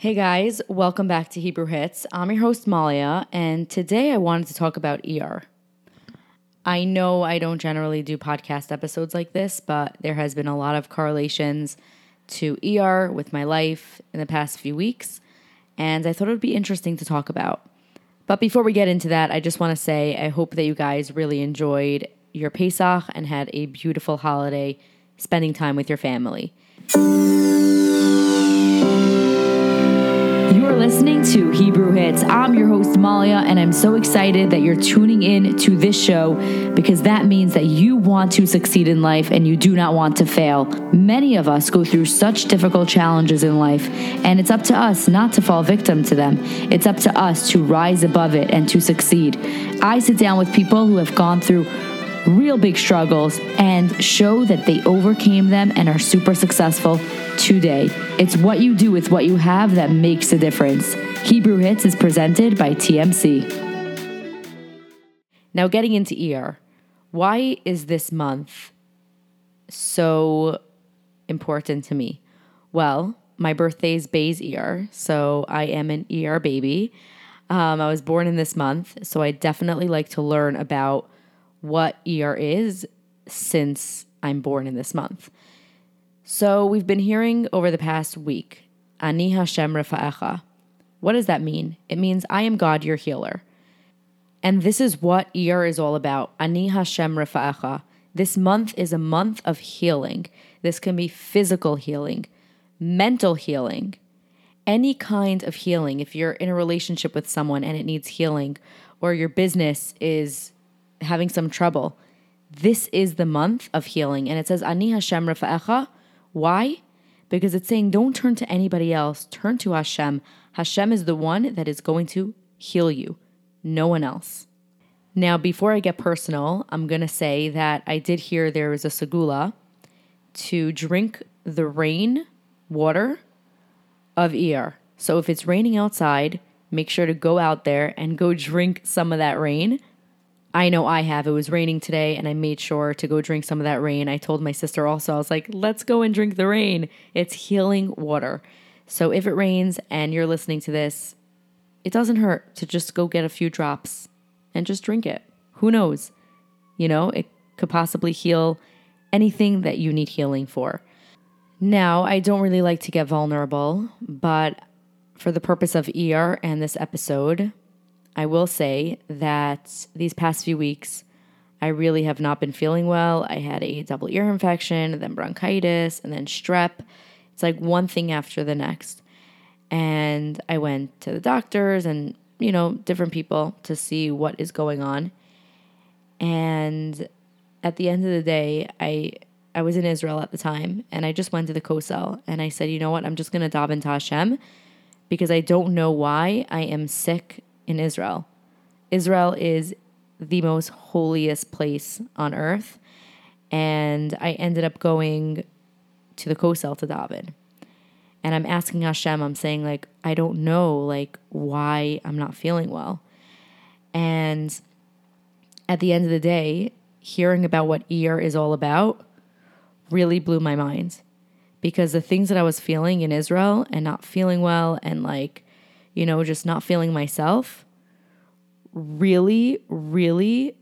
Hey guys, welcome back to Hebrew Hits. I'm your host Malia, and today I wanted to talk about ER. I know I don't generally do podcast episodes like this, but there has been a lot of correlations to ER with my life in the past few weeks, and I thought it would be interesting to talk about. But before we get into that, I just want to say I hope that you guys really enjoyed your Pesach and had a beautiful holiday spending time with your family. You are listening to Hebrew Hits. I'm your host, Malia, and I'm so excited that you're tuning in to this show because that means that you want to succeed in life and you do not want to fail. Many of us go through such difficult challenges in life, and it's up to us not to fall victim to them. It's up to us to rise above it and to succeed. I sit down with people who have gone through real big struggles and show that they overcame them and are super successful today. It's what you do with what you have that makes a difference. Hebrew Hits is presented by TMC. Now, getting into ER, why is this month so important to me? Well, my birthday is Bay's ER, so I am an ER baby. Um, I was born in this month, so I definitely like to learn about what ER is since I'm born in this month. So we've been hearing over the past week, Ani Hashem Rafa'echa. What does that mean? It means I am God, your healer. And this is what ER is all about. Ani Hashem Rafa'echa. This month is a month of healing. This can be physical healing, mental healing, any kind of healing. If you're in a relationship with someone and it needs healing, or your business is having some trouble, this is the month of healing. And it says, Ani Hashem Rafa'echa. Why? Because it's saying, don't turn to anybody else, turn to Hashem. Hashem is the one that is going to heal you, no one else. Now, before I get personal, I'm going to say that I did hear there is a segula to drink the rain water of ER. So if it's raining outside, make sure to go out there and go drink some of that rain I know I have. It was raining today and I made sure to go drink some of that rain. I told my sister also, I was like, let's go and drink the rain. It's healing water. So if it rains and you're listening to this, it doesn't hurt to just go get a few drops and just drink it. Who knows? You know, it could possibly heal anything that you need healing for. Now, I don't really like to get vulnerable, but for the purpose of ER and this episode, I will say that these past few weeks, I really have not been feeling well. I had a double ear infection, then bronchitis, and then strep. It's like one thing after the next. And I went to the doctors and, you know, different people to see what is going on. And at the end of the day, I I was in Israel at the time and I just went to the Kosel and I said, you know what, I'm just gonna daven to Hashem because I don't know why I am sick in Israel. Israel is the most holiest place on earth. And I ended up going to the Kosel to daven. And I'm asking Hashem, I'm saying, like, I don't know, like, why I'm not feeling well. And at the end of the day, hearing about what ER is all about really blew my mind because the things that I was feeling in Israel and not feeling well and like you know, just not feeling myself really, really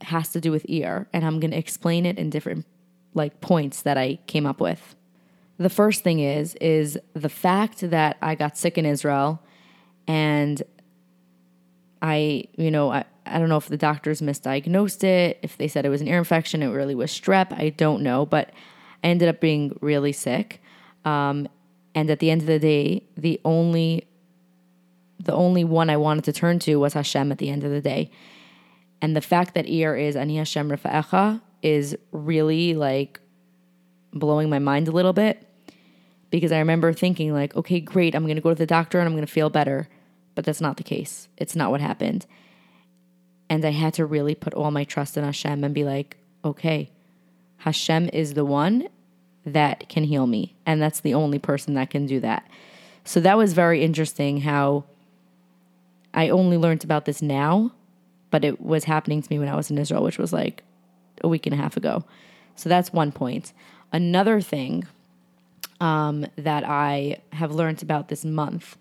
has to do with ER. And I'm going to explain it in different like points that I came up with. The first thing is is the fact that I got sick in Israel and I, you know, I, I don't know if the doctors misdiagnosed it, if they said it was an ear infection, it really was strep. I don't know, but I ended up being really sick. Um, and at the end of the day, the only the only one I wanted to turn to was Hashem at the end of the day. And the fact that ER is Ani Hashem Rafa'echa is really like blowing my mind a little bit because I remember thinking like, okay, great, I'm going to go to the doctor and I'm going to feel better. But that's not the case. It's not what happened. And I had to really put all my trust in Hashem and be like, okay, Hashem is the one that can heal me. And that's the only person that can do that. So that was very interesting how I only learned about this now, but it was happening to me when I was in Israel, which was like a week and a half ago. So that's one point. Another thing um, that I have learned about this month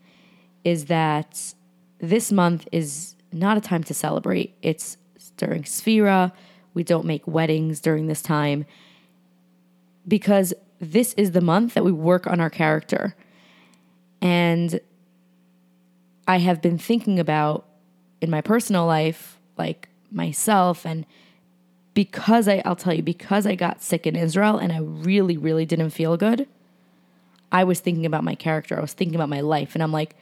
is that this month is not a time to celebrate. It's during Sphira. We don't make weddings during this time because this is the month that we work on our character. And I have been thinking about in my personal life, like myself, and because I, I'll tell you, because I got sick in Israel and I really, really didn't feel good, I was thinking about my character. I was thinking about my life. And I'm like,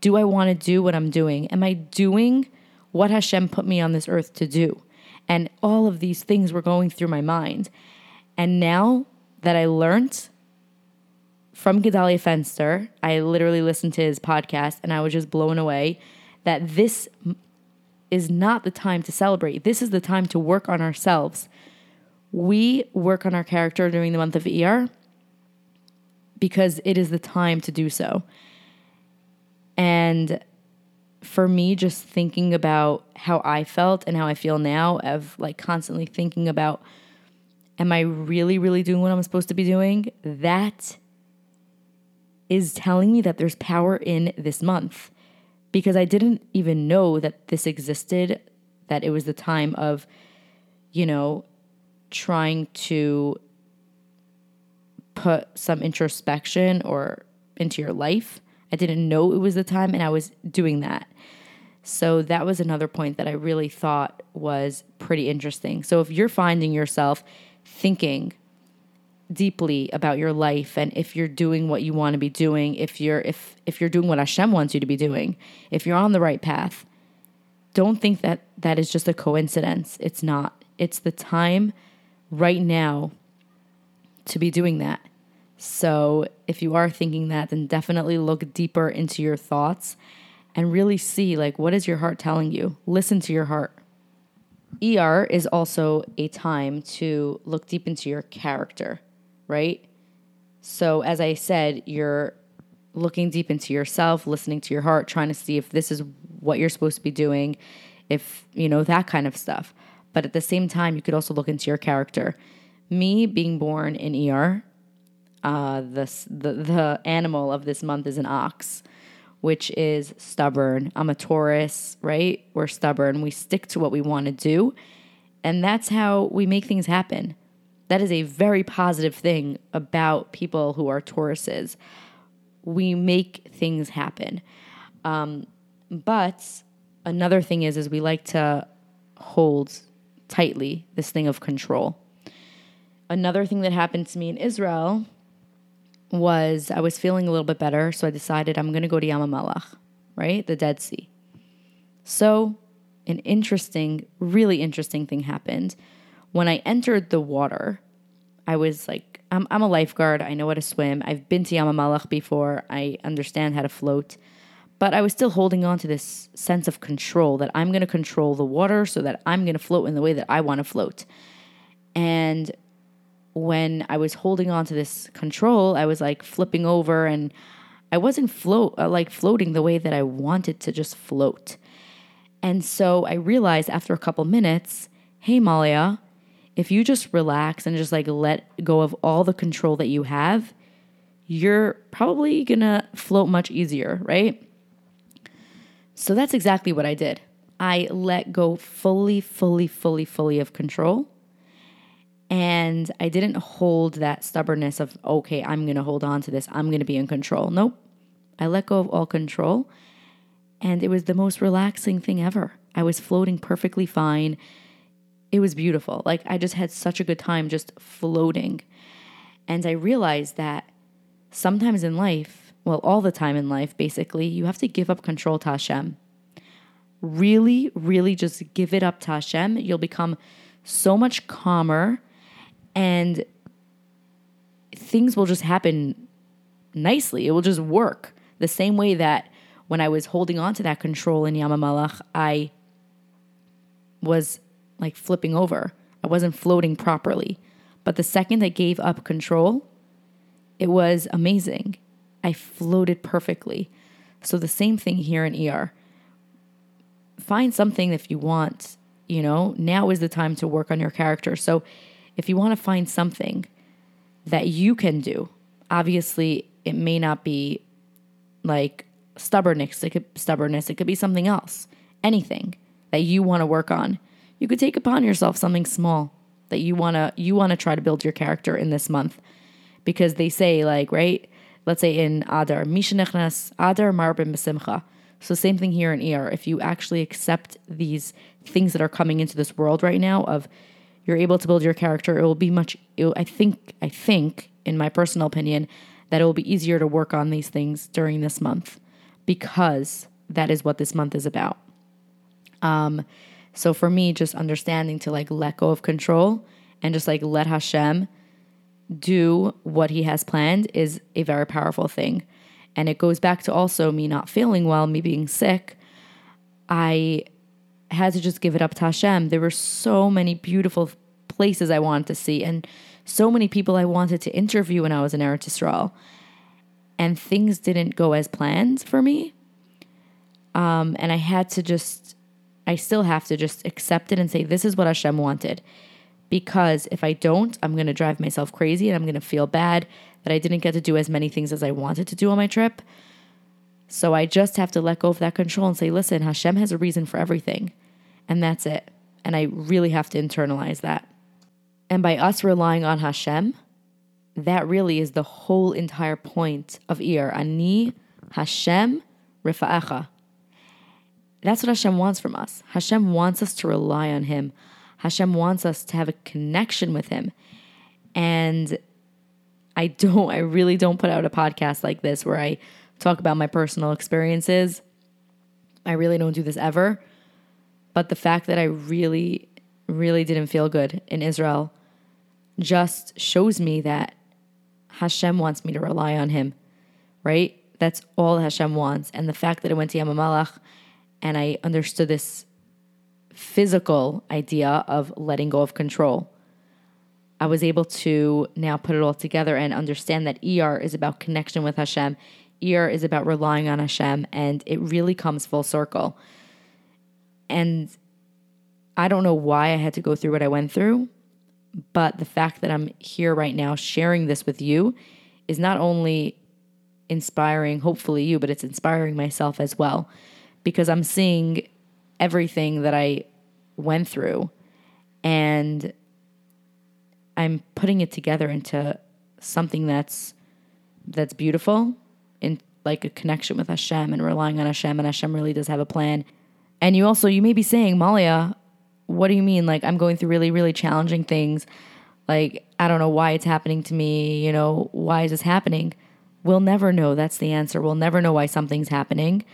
do I want to do what I'm doing? Am I doing what Hashem put me on this earth to do? And all of these things were going through my mind. And now that I learned from Gedalia Fenster, I literally listened to his podcast and I was just blown away that this is not the time to celebrate. This is the time to work on ourselves. We work on our character during the month of ER because it is the time to do so. And for me, just thinking about how I felt and how I feel now, of like constantly thinking about, am I really, really doing what I'm supposed to be doing? That is telling me that there's power in this month because I didn't even know that this existed, that it was the time of, you know, trying to put some introspection or into your life. I didn't know it was the time and I was doing that. So that was another point that I really thought was pretty interesting. So if you're finding yourself thinking deeply about your life and if you're doing what you want to be doing, if you're if if you're doing what Hashem wants you to be doing, if you're on the right path, don't think that that is just a coincidence. It's not. It's the time right now to be doing that. So, if you are thinking that, then definitely look deeper into your thoughts and really see like what is your heart telling you? Listen to your heart. ER is also a time to look deep into your character, right? So, as I said, you're looking deep into yourself, listening to your heart, trying to see if this is what you're supposed to be doing, if, you know, that kind of stuff. But at the same time, you could also look into your character. Me being born in ER, uh, the, the, the animal of this month is an ox which is stubborn. I'm a Taurus, right? We're stubborn. We stick to what we want to do. And that's how we make things happen. That is a very positive thing about people who are Tauruses. We make things happen. Um, but another thing is, is we like to hold tightly this thing of control. Another thing that happened to me in Israel was I was feeling a little bit better, so I decided I'm going to go to Yamamalach, right? The Dead Sea. So, an interesting, really interesting thing happened. When I entered the water, I was like, I'm, I'm a lifeguard. I know how to swim. I've been to Yamamalach before. I understand how to float. But I was still holding on to this sense of control that I'm going to control the water so that I'm going to float in the way that I want to float. And when I was holding on to this control, I was like flipping over and I wasn't float uh, like floating the way that I wanted to just float. And so I realized after a couple minutes, hey Malia, if you just relax and just like let go of all the control that you have, you're probably gonna float much easier, right? So that's exactly what I did. I let go fully, fully, fully, fully of control. And I didn't hold that stubbornness of, okay, I'm to hold on to this. I'm to be in control. Nope. I let go of all control. And it was the most relaxing thing ever. I was floating perfectly fine. It was beautiful. Like I just had such a good time just floating. And I realized that sometimes in life, well, all the time in life, basically, you have to give up control to Hashem. Really, really just give it up to Hashem. You'll become so much calmer and things will just happen nicely. It will just work the same way that when I was holding on to that control in Yamamalach, I was like flipping over. I wasn't floating properly. But the second I gave up control, it was amazing. I floated perfectly. So the same thing here in ER. Find something if you want, you know, now is the time to work on your character. So if you want to find something that you can do, obviously, it may not be like stubbornness. It could stubbornness. It could be something else. Anything that you want to work on. You could take upon yourself something small that you wanna you wanna try to build your character in this month, because they say like right. Let's say in Adar, Mishanechnas Adar Marbim Besimcha. So same thing here in ER. If you actually accept these things that are coming into this world right now, of you're able to build your character, it will be much. I think. I think, in my personal opinion, that it will be easier to work on these things during this month because that is what this month is about. Um, so for me, just understanding to like let go of control and just like let Hashem do what he has planned is a very powerful thing. And it goes back to also me not feeling well, me being sick. I had to just give it up to Hashem. There were so many beautiful places I wanted to see and so many people I wanted to interview when I was in Eretz Yisrael. And things didn't go as planned for me. Um, and I had to just, I still have to just accept it and say, this is what Hashem wanted. Because if I don't, I'm going to drive myself crazy and I'm going to feel bad that I didn't get to do as many things as I wanted to do on my trip. So I just have to let go of that control and say, listen, Hashem has a reason for everything. And that's it. And I really have to internalize that. And by us relying on Hashem, that really is the whole entire point of Iyar. Ani Hashem rifa'echa. That's what Hashem wants from us. Hashem wants us to rely on Him. Hashem wants us to have a connection with Him. And I don't, I really don't put out a podcast like this where I talk about my personal experiences. I really don't do this ever. But the fact that I really, really didn't feel good in Israel just shows me that Hashem wants me to rely on Him, right? That's all Hashem wants. And the fact that I went to Yamamalach and I understood this physical idea of letting go of control, I was able to now put it all together and understand that ER is about connection with Hashem. ER is about relying on Hashem, and it really comes full circle. And I don't know why I had to go through what I went through, but the fact that I'm here right now sharing this with you is not only inspiring, hopefully, you, but it's inspiring myself as well because I'm seeing everything that I went through and I'm putting it together into something that's that's beautiful in like a connection with Hashem and relying on Hashem and Hashem really does have a plan. And you also you may be saying, Malia, what do you mean? Like, I'm going through really, really challenging things. Like, I don't know why it's happening to me. You know, why is this happening? We'll never know. That's the answer. We'll never know why something's happening.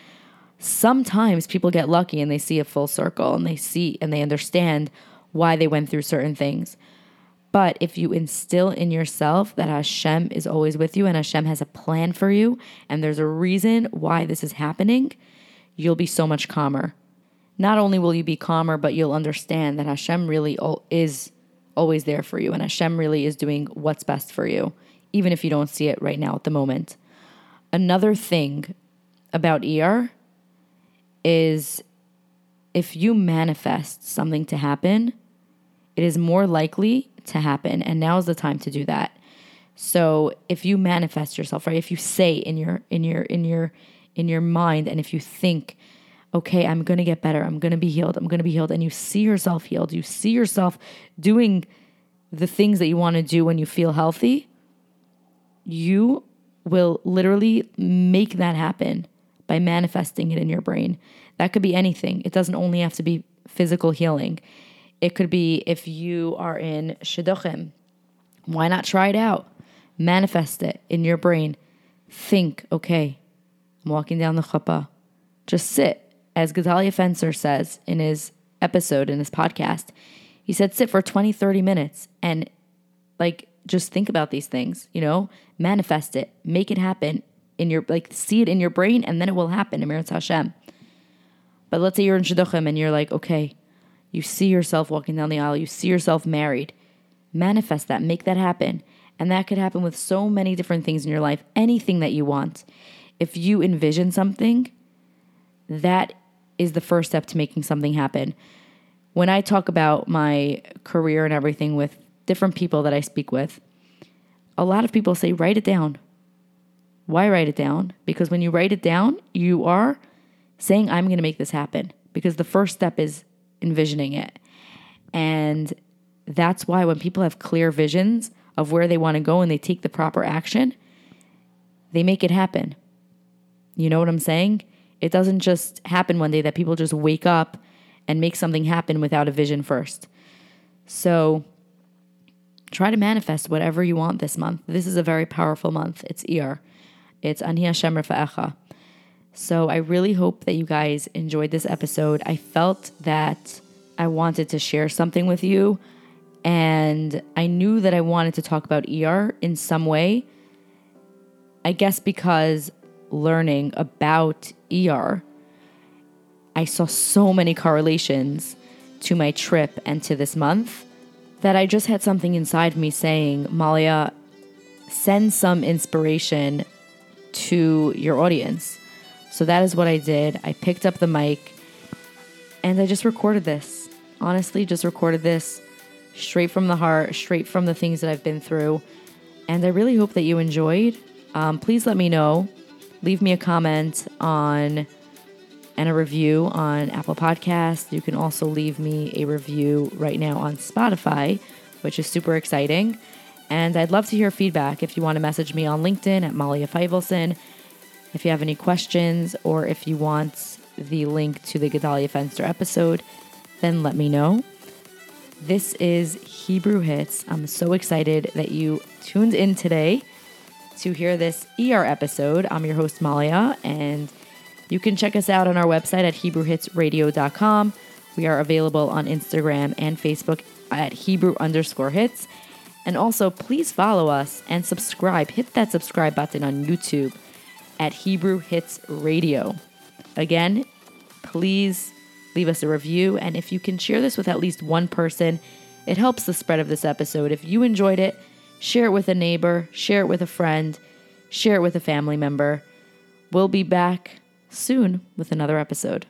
Sometimes people get lucky and they see a full circle and they see and they understand why they went through certain things. But if you instill in yourself that Hashem is always with you and Hashem has a plan for you and there's a reason why this is happening, you'll be so much calmer not only will you be calmer, but you'll understand that Hashem really is always there for you and Hashem really is doing what's best for you, even if you don't see it right now at the moment. Another thing about ER is if you manifest something to happen, it is more likely to happen. And now is the time to do that. So if you manifest yourself, right? If you say in your in your in your in your mind and if you think okay, I'm to get better. I'm to be healed. I'm to be healed. And you see yourself healed. You see yourself doing the things that you want to do when you feel healthy. You will literally make that happen by manifesting it in your brain. That could be anything. It doesn't only have to be physical healing. It could be if you are in shidduchim. Why not try it out? Manifest it in your brain. Think, okay, I'm walking down the chuppah. Just sit as Gedalia Fenster says in his episode in his podcast, he said sit for 20, 30 minutes and like just think about these things, you know, manifest it, make it happen in your, like see it in your brain and then it will happen, Amir Hashem. But let's say you're in Shidduchim and you're like, okay, you see yourself walking down the aisle, you see yourself married. Manifest that, make that happen. And that could happen with so many different things in your life, anything that you want. If you envision something, that is the first step to making something happen. When I talk about my career and everything with different people that I speak with, a lot of people say write it down. Why write it down? Because when you write it down, you are saying, I'm going to make this happen. Because the first step is envisioning it. And that's why when people have clear visions of where they want to go and they take the proper action, they make it happen. You know what I'm saying? It doesn't just happen one day that people just wake up and make something happen without a vision first. So try to manifest whatever you want this month. This is a very powerful month. It's ER. It's Ani Hashem Rafa'echa. So I really hope that you guys enjoyed this episode. I felt that I wanted to share something with you, and I knew that I wanted to talk about ER in some way. I guess because learning about ER, I saw so many correlations to my trip and to this month that I just had something inside me saying, Malia, send some inspiration to your audience. So that is what I did. I picked up the mic and I just recorded this. Honestly, just recorded this straight from the heart, straight from the things that I've been through. And I really hope that you enjoyed. Um, please let me know. Leave me a comment on and a review on Apple Podcasts. You can also leave me a review right now on Spotify, which is super exciting. And I'd love to hear feedback if you want to message me on LinkedIn at Malia Feivelson. If you have any questions or if you want the link to the Gedalia Fenster episode, then let me know. This is Hebrew Hits. I'm so excited that you tuned in today to hear this ER episode. I'm your host, Malia, and you can check us out on our website at HebrewHitsRadio.com. We are available on Instagram and Facebook at Hebrew underscore hits. And also, please follow us and subscribe. Hit that subscribe button on YouTube at Hebrew Hits Radio. Again, please leave us a review. And if you can share this with at least one person, it helps the spread of this episode. If you enjoyed it, share it with a neighbor, share it with a friend, share it with a family member. We'll be back soon with another episode.